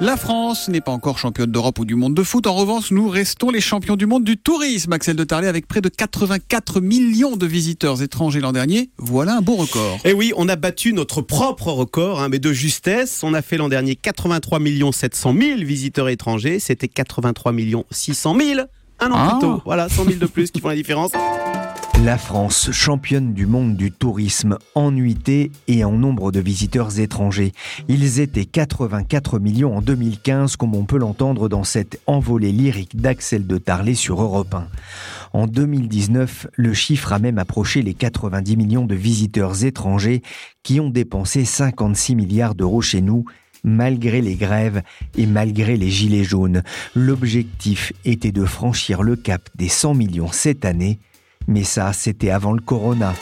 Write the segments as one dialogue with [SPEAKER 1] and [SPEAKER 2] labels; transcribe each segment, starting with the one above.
[SPEAKER 1] La France n'est pas encore championne d'Europe ou du monde de foot. En revanche, nous restons les champions du monde du tourisme. Axel de Tarlet avec près de 84 millions de visiteurs étrangers l'an dernier. Voilà un beau record.
[SPEAKER 2] Et eh oui, on a battu notre propre record, hein, mais de justesse. On a fait l'an dernier 83 700 000 visiteurs étrangers. C'était 83 600 000 un an plus ah. tôt. Voilà, 100 000 de plus qui font la différence.
[SPEAKER 3] La France, championne du monde du tourisme en nuitée et en nombre de visiteurs étrangers. Ils étaient 84 millions en 2015, comme on peut l'entendre dans cette envolée lyrique d'Axel de Tarlet sur Europe 1. En 2019, le chiffre a même approché les 90 millions de visiteurs étrangers qui ont dépensé 56 milliards d'euros chez nous malgré les grèves et malgré les gilets jaunes. L'objectif était de franchir le cap des 100 millions cette année mais ça, c'était avant le corona.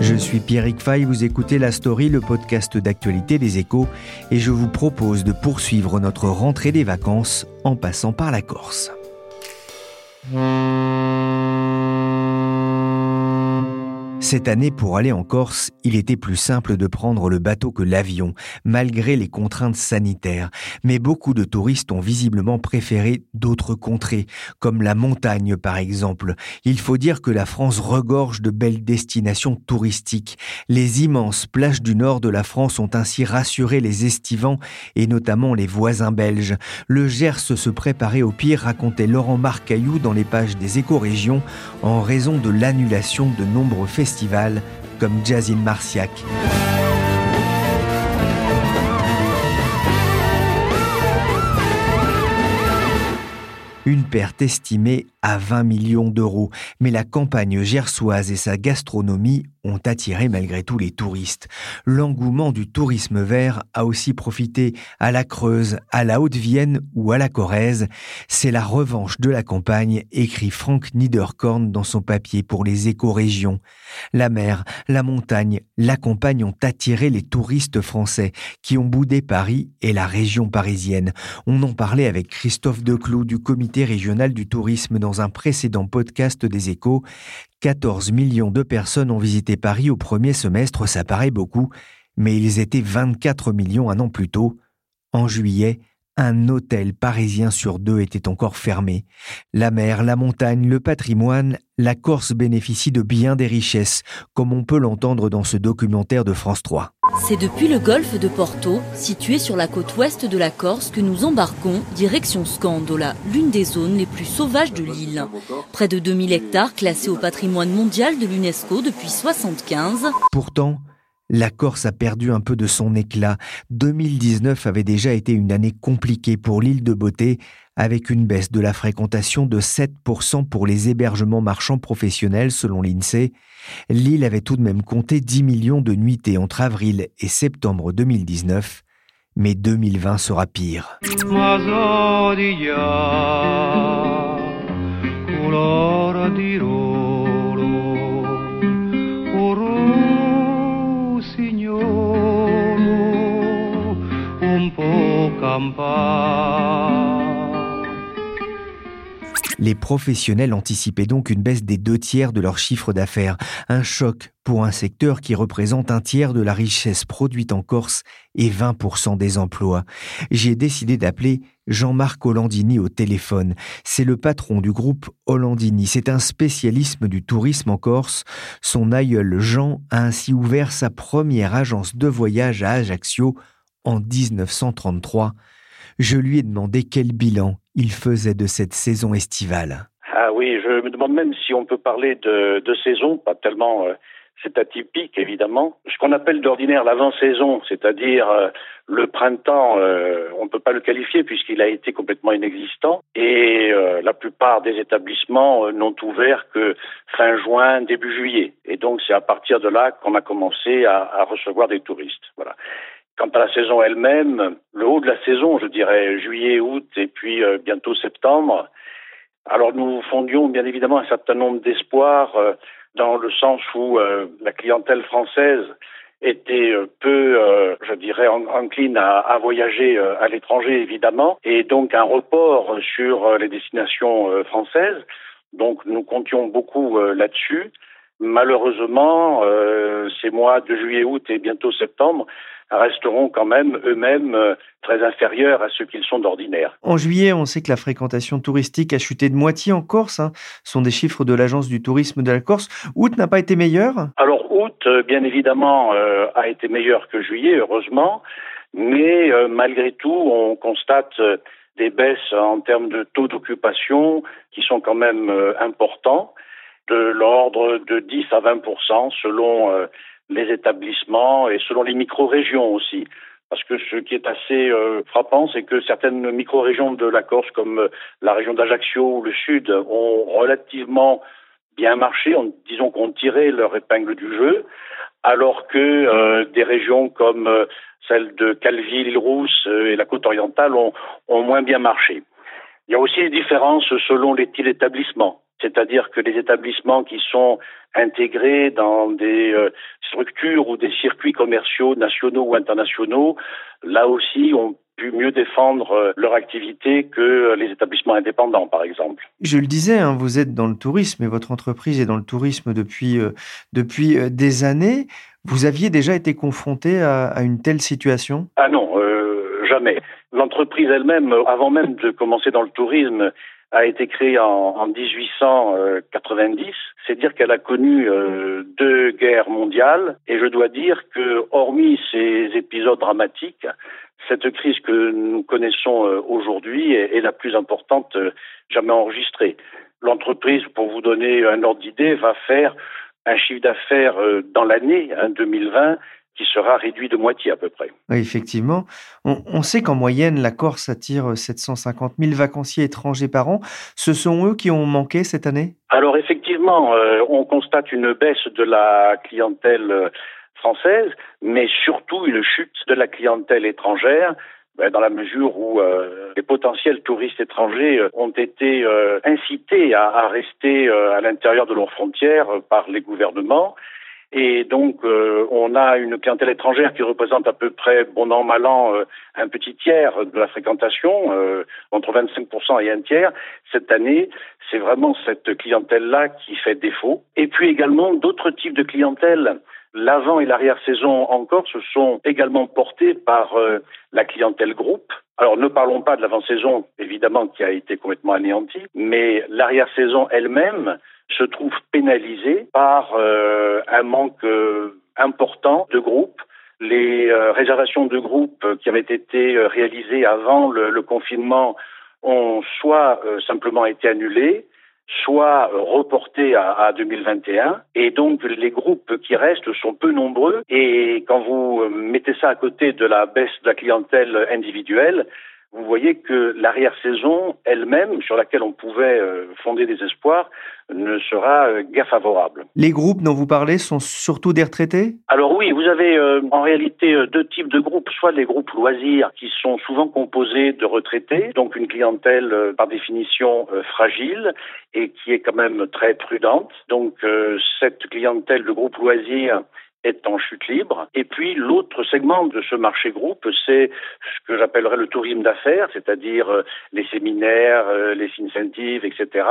[SPEAKER 3] Je suis Pierrick Fay, vous écoutez La Story, le podcast d'actualité des échos, et je vous propose de poursuivre notre rentrée des vacances en passant par la Corse. Cette année, pour aller en Corse, il était plus simple de prendre le bateau que l'avion, malgré les contraintes sanitaires. Mais beaucoup de touristes ont visiblement préféré d'autres contrées, comme la montagne par exemple. Il faut dire que la France regorge de belles destinations touristiques. Les immenses plages du nord de la France ont ainsi rassuré les estivants et notamment les voisins belges. Le Gers se préparait au pire, racontait Laurent Marcaillou dans les pages des écorégions, en raison de l'annulation de nombreux festivals comme Jazz in Marciac. Une perte estimée à 20 millions d'euros. Mais la campagne gersoise et sa gastronomie ont attiré malgré tout les touristes. L'engouement du tourisme vert a aussi profité à la Creuse, à la Haute-Vienne ou à la Corrèze. C'est la revanche de la campagne, écrit Frank Niederkorn dans son papier pour les écorégions. La mer, la montagne, la campagne ont attiré les touristes français qui ont boudé Paris et la région parisienne. On en parlait avec Christophe Declou du comité régional du tourisme dans un précédent podcast des échos. 14 millions de personnes ont visité Paris au premier semestre, ça paraît beaucoup, mais ils étaient 24 millions un an plus tôt. En juillet, un hôtel parisien sur deux était encore fermé. La mer, la montagne, le patrimoine, la Corse bénéficie de bien des richesses, comme on peut l'entendre dans ce documentaire de France 3.
[SPEAKER 4] C'est depuis le golfe de Porto, situé sur la côte ouest de la Corse, que nous embarquons direction Scandola, l'une des zones les plus sauvages de l'île. Près de 2000 hectares classés au patrimoine mondial de l'UNESCO depuis 1975.
[SPEAKER 3] Pourtant, la Corse a perdu un peu de son éclat. 2019 avait déjà été une année compliquée pour l'île de Beauté, avec une baisse de la fréquentation de 7% pour les hébergements marchands professionnels selon l'INSEE. L'île avait tout de même compté 10 millions de nuitées entre avril et septembre 2019, mais 2020 sera pire. Les professionnels anticipaient donc une baisse des deux tiers de leur chiffre d'affaires, un choc pour un secteur qui représente un tiers de la richesse produite en Corse et 20% des emplois. J'ai décidé d'appeler Jean-Marc Hollandini au téléphone. C'est le patron du groupe Hollandini. C'est un spécialisme du tourisme en Corse. Son aïeul Jean a ainsi ouvert sa première agence de voyage à Ajaccio en 1933. Je lui ai demandé quel bilan il faisait de cette saison estivale.
[SPEAKER 5] Ah oui, je me demande même si on peut parler de, saison, pas tellement euh, c'est atypique évidemment. Ce qu'on appelle d'ordinaire l'avant-saison, c'est-à-dire euh, le printemps, euh, on ne peut pas le qualifier puisqu'il a été complètement inexistant et la plupart des établissements n'ont ouvert que fin juin, début juillet. Et donc c'est à partir de là qu'on a commencé à, à, recevoir des touristes. Voilà. Quant à la saison elle-même, le haut de la saison, je dirais juillet, août et puis bientôt septembre. Alors nous fondions bien évidemment un certain nombre d'espoirs dans le sens où euh, la clientèle française était euh, peu, euh, je dirais, encline à voyager à l'étranger, évidemment, et donc un report sur les destinations françaises. Donc nous comptions beaucoup là-dessus. Malheureusement, ces mois de juillet, août et bientôt septembre resteront quand même eux-mêmes euh, très inférieurs à ce qu'ils sont d'ordinaire.
[SPEAKER 3] En juillet, on sait que la fréquentation touristique a chuté de moitié en Corse. Hein. Ce sont des chiffres de l'agence du tourisme de la Corse. Août n'a pas été meilleur?
[SPEAKER 5] Alors août, euh, bien évidemment, euh, a été meilleur que juillet, heureusement. Mais malgré tout, on constate des baisses en termes de taux d'occupation qui sont quand même importants, de l'ordre de 10 à 20 selon les établissements et selon les micro-régions aussi. Parce que ce qui est assez euh, frappant, c'est que certaines micro-régions de la Corse, comme euh, la région d'Ajaccio ou le Sud, ont relativement bien marché, disons qu'on tirait leur épingle du jeu, alors que euh, des régions comme celle de Calvi, l'île-Rousse et la côte orientale ont, ont moins bien marché. Il y a aussi des différences selon les types d'établissements c'est-à-dire que les établissements qui sont intégrés dans des euh, structures ou des circuits commerciaux nationaux ou internationaux, là aussi ont pu mieux défendre euh, leur activité que les établissements indépendants, par exemple.
[SPEAKER 3] Je le disais, hein, vous êtes dans le tourisme et votre entreprise est dans le tourisme depuis, euh, depuis des années. Vous aviez déjà été confronté à, une telle situation?
[SPEAKER 5] Ah non, jamais. L'entreprise elle-même, avant même de commencer dans le tourisme, a été créée en, 1890. C'est dire qu'elle a connu euh, deux guerres mondiales. Et je dois dire que, hormis ces épisodes dramatiques, cette crise que nous connaissons euh, aujourd'hui est, la plus importante euh, jamais enregistrée. L'entreprise, pour vous donner un ordre d'idée, va faire un chiffre d'affaires dans l'année hein, 2020 qui sera réduit de moitié à peu près.
[SPEAKER 3] Oui, effectivement. On, sait qu'en moyenne, la Corse attire 750 000 vacanciers étrangers par an. Ce sont eux qui ont manqué cette année?
[SPEAKER 5] Alors effectivement, euh, on constate une baisse de la clientèle euh, française, mais surtout une chute de la clientèle étrangère ben, dans la mesure où euh, les potentiels touristes étrangers ont été incités à, à rester à l'intérieur de leurs frontières par les gouvernements et donc, euh, on a une clientèle étrangère qui représente à peu près, bon an, mal an, euh, un petit tiers de la fréquentation, euh, entre 25% et un tiers. Cette année, c'est vraiment cette clientèle-là qui fait défaut. Et puis également, d'autres types de clientèle. L'avant et l'arrière-saison encore se sont également portés par la clientèle groupe. Alors ne parlons pas de l'avant-saison, évidemment, qui a été complètement anéantie, mais l'arrière-saison elle-même se trouve pénalisée par euh, un manque euh, important de groupes. Les euh, réservations de groupes qui avaient été réalisées avant le, confinement ont soit simplement été annulées, soit reportées à, à, 2021. Et donc les groupes qui restent sont peu nombreux. Et quand vous mettez ça à côté de la baisse de la clientèle individuelle, vous voyez que l'arrière-saison elle-même, sur laquelle on pouvait euh, fonder des espoirs, ne sera euh, guère favorable.
[SPEAKER 3] Les groupes dont vous parlez sont surtout des retraités?
[SPEAKER 5] Alors oui, vous avez euh, en réalité deux types de groupes, soit les groupes loisirs qui sont souvent composés de retraités, donc une clientèle par définition fragile et qui est quand même très prudente. Donc cette clientèle de groupes loisirs est en chute libre. Et puis l'autre segment de ce marché groupe, c'est ce que j'appellerais le tourisme d'affaires, c'est-à-dire euh, les séminaires, euh, les incentives, etc.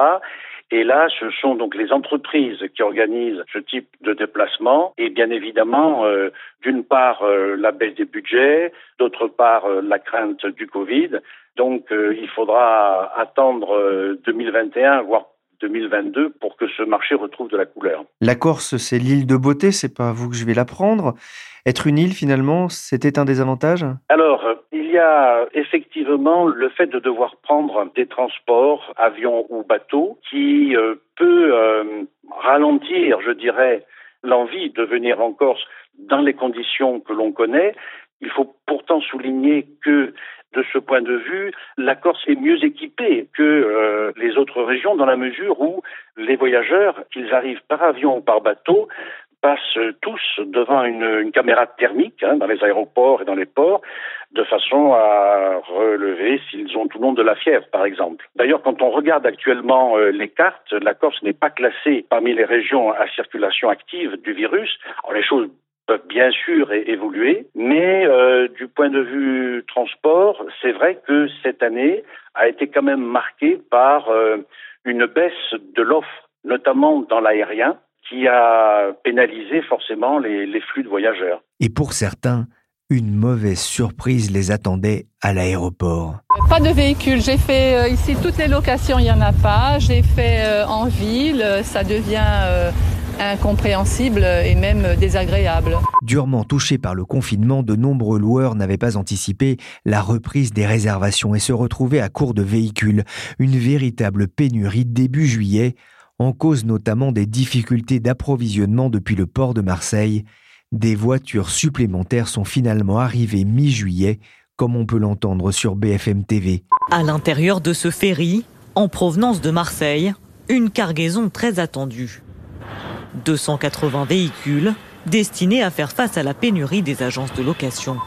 [SPEAKER 5] Et là, ce sont donc les entreprises qui organisent ce type de déplacement et bien évidemment, euh, d'une part, la baisse des budgets, d'autre part, la crainte du Covid. Donc, il faudra attendre 2021, voire 2022 pour que ce marché retrouve de la couleur.
[SPEAKER 3] La Corse, c'est l'île de beauté, c'est pas vous que je vais l'apprendre. Être une île, finalement, c'était un désavantage
[SPEAKER 5] Alors, il y a effectivement le fait de devoir prendre des transports, avions ou bateaux, qui euh, peut euh, ralentir, je dirais, l'envie de venir en Corse dans les conditions que l'on connaît. Il faut pourtant souligner que de ce point de vue, la Corse est mieux équipée que euh, les autres régions dans la mesure où les voyageurs, qu'ils arrivent par avion ou par bateau, passent tous devant une, caméra thermique hein, dans les aéroports et dans les ports, de façon à relever s'ils ont tout le monde de la fièvre, par exemple. D'ailleurs, quand on regarde actuellement euh, les cartes, la Corse n'est pas classée parmi les régions à circulation active du virus. Les choses peuvent bien sûr évoluer, mais euh, du point de vue transport, c'est vrai que cette année a été quand même marquée par euh, une baisse de l'offre, notamment dans l'aérien, qui a pénalisé forcément les, les flux de voyageurs.
[SPEAKER 3] Et pour certains, une mauvaise surprise les attendait à l'aéroport.
[SPEAKER 6] Pas de véhicule. J'ai fait euh, ici toutes les locations, il n'y en a pas. J'ai fait en ville, ça devient incompréhensible et même désagréable.
[SPEAKER 3] Durement touché par le confinement, de nombreux loueurs n'avaient pas anticipé la reprise des réservations et se retrouvaient à court de véhicules. Une véritable pénurie début juillet, en cause notamment des difficultés d'approvisionnement depuis le port de Marseille. Des voitures supplémentaires sont finalement arrivées mi-juillet, comme on peut l'entendre sur BFM TV.
[SPEAKER 7] À l'intérieur de ce ferry, en provenance de Marseille, une cargaison très attendue. 280 véhicules destinés à faire face à la pénurie des agences de location.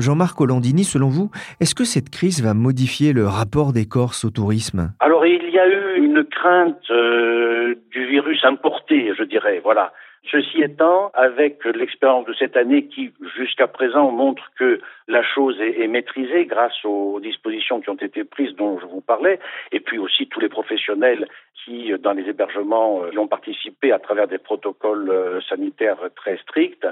[SPEAKER 3] Jean-Marc Hollandini, selon vous, est-ce que cette crise va modifier le rapport des Corses au tourisme?
[SPEAKER 5] Alors il y a eu une crainte euh, du virus importé, je dirais. Voilà. Ceci étant, avec l'expérience de cette année qui, jusqu'à présent, montre que la chose est, maîtrisée grâce aux dispositions qui ont été prises dont je vous parlais, et puis aussi tous les professionnels qui, dans les hébergements, y ont participé à travers des protocoles euh, sanitaires très stricts,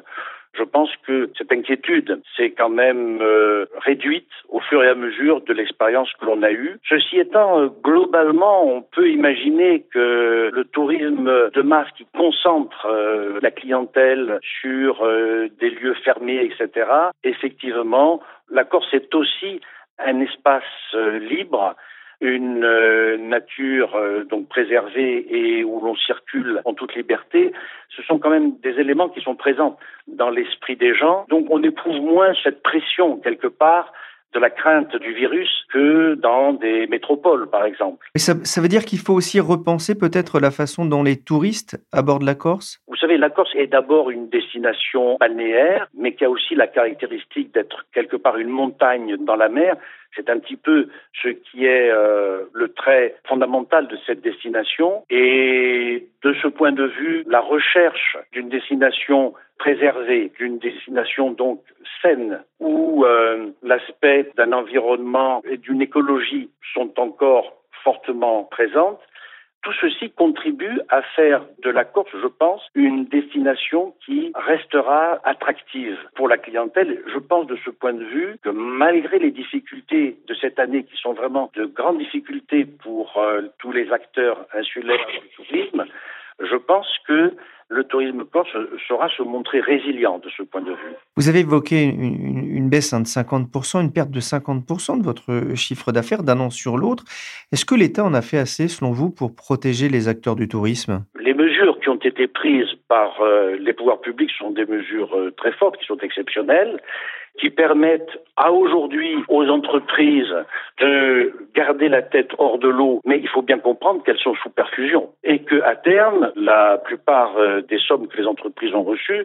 [SPEAKER 5] je pense que cette inquiétude s'est quand même euh, réduite au fur et à mesure de l'expérience que l'on a eue. Ceci étant, euh, globalement, on peut imaginer que le tourisme de masse qui concentre euh, la clientèle sur des lieux fermés, etc., effectivement, la Corse est aussi un espace libre une euh, nature euh, donc préservée et où l'on circule en toute liberté, ce sont quand même des éléments qui sont présents dans l'esprit des gens. Donc on éprouve moins cette pression quelque part de la crainte du virus que dans des métropoles, par exemple.
[SPEAKER 3] Et ça, ça veut dire qu'il faut aussi repenser peut-être la façon dont les touristes abordent la Corse?
[SPEAKER 5] Vous savez, la Corse est d'abord une destination balnéaire, mais qui a aussi la caractéristique d'être quelque part une montagne dans la mer. C'est un petit peu ce qui est euh, le trait fondamental de cette destination. Et de ce point de vue, la recherche d'une destination préservée, d'une destination donc saine, où euh, l'aspect d'un environnement et d'une écologie sont encore fortement présentes, tout ceci contribue à faire de la Corse, je pense, une destination qui restera attractive pour la clientèle. Je pense de ce point de vue que malgré les difficultés de cette année qui sont vraiment de grandes difficultés pour euh, tous les acteurs insulaires du tourisme, je pense que le tourisme corse saura se montrer résilient de ce point de vue.
[SPEAKER 3] Vous avez évoqué une, baisse hein, de 50%, une perte de 50% de votre chiffre d'affaires d'un an sur l'autre. Est-ce que l'État en a fait assez, selon vous, pour protéger les acteurs du tourisme?
[SPEAKER 5] Les mesures qui ont été prises par euh, les pouvoirs publics sont des mesures euh, très fortes, qui sont exceptionnelles qui permettent à aujourd'hui aux entreprises de garder la tête hors de l'eau, mais il faut bien comprendre qu'elles sont sous perfusion et que à terme, la plupart euh, des sommes que les entreprises ont reçues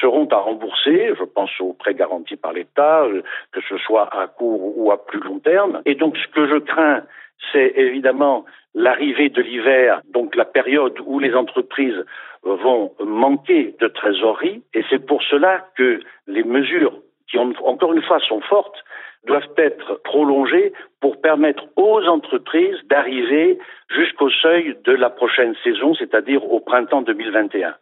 [SPEAKER 5] seront à rembourser. Je pense aux prêts garantis par l'État, euh, que ce soit à court ou à plus long terme. Et donc, ce que je crains, c'est évidemment l'arrivée de l'hiver, donc la période où les entreprises vont manquer de trésorerie, et c'est pour cela que les mesures qui encore une fois sont fortes, doivent être prolongées pour permettre aux entreprises d'arriver jusqu'au seuil de la prochaine saison, c'est-à-dire au printemps 2021.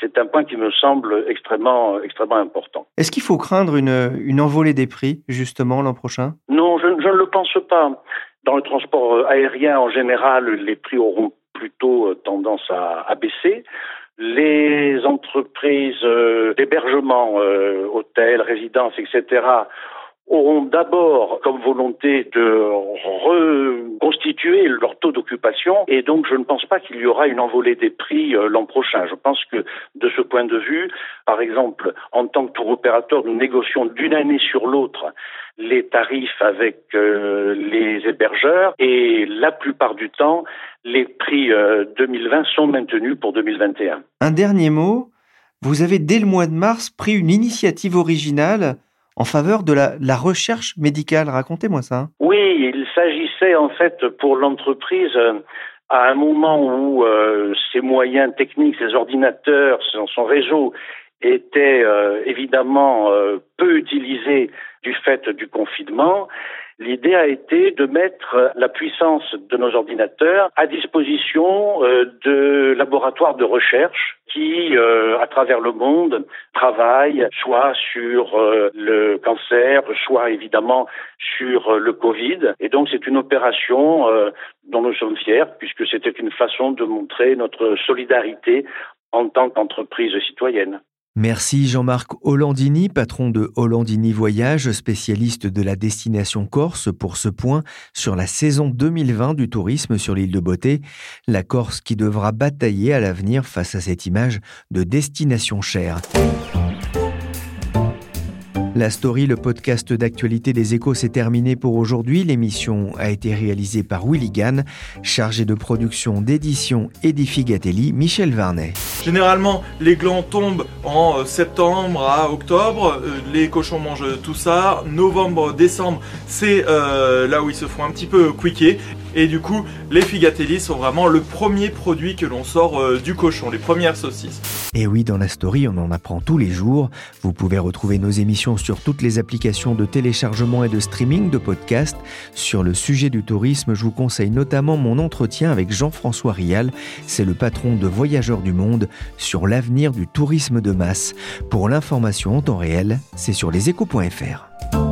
[SPEAKER 5] C'est un point qui me semble extrêmement, extrêmement important.
[SPEAKER 3] Est-ce qu'il faut craindre une, une envolée des prix, justement, l'an prochain?
[SPEAKER 5] Non, je, je, ne le pense pas. Dans le transport aérien, en général, les prix auront plutôt tendance à, à baisser les entreprises euh, d'hébergement, euh, hôtels, résidences, etc., auront d'abord comme volonté de reconstituer leur taux d'occupation et donc je ne pense pas qu'il y aura une envolée des prix euh, l'an prochain. Je pense que de ce point de vue, par exemple, en tant que tour opérateur, nous négocions d'une année sur l'autre les tarifs avec euh, les hébergeurs et la plupart du temps, les prix 2020 euh, sont maintenus pour 2021.
[SPEAKER 3] Un dernier mot, vous avez dès le mois de mars pris une initiative originale en faveur de la, recherche médicale. Racontez-moi ça.
[SPEAKER 5] Oui, il s'agissait en fait pour l'entreprise euh, à un moment où ses moyens techniques, ses ordinateurs, son réseau était euh, évidemment euh, peu utilisé du fait du confinement, l'idée a été de mettre la puissance de nos ordinateurs à disposition euh, de laboratoires de recherche qui, à travers le monde, travaillent soit sur le cancer, soit évidemment sur le Covid. Et donc c'est une opération dont nous sommes fiers, puisque c'était une façon de montrer notre solidarité en tant qu'entreprise citoyenne.
[SPEAKER 3] Merci Jean-Marc Hollandini, patron de Hollandini Voyage, spécialiste de la destination Corse, pour ce point sur la saison 2020 du tourisme sur l'île de Beauté. La Corse qui devra batailler à l'avenir face à cette image de destination chère. La story, le podcast d'actualité des échos, s'est terminé pour aujourd'hui. L'émission a été réalisée par Willy Gann, chargé de production, d'édition et Gatelli, Michel Varnet.
[SPEAKER 8] Généralement, les glands tombent en euh, septembre à octobre, euh, les cochons mangent tout ça. Novembre, décembre, c'est euh, là où ils se font un petit peu quicker. Et du coup, les figatelli sont vraiment le premier produit que l'on sort euh, du cochon, les premières saucisses.
[SPEAKER 3] Et oui, dans la story, on en apprend tous les jours. Vous pouvez retrouver nos émissions sur toutes les applications de téléchargement et de streaming de podcasts. Sur le sujet du tourisme, je vous conseille notamment mon entretien avec Jean-François Rial. C'est le patron de Voyageurs du Monde sur l'avenir du tourisme de masse. Pour l'information en temps réel, c'est sur leséchos.fr.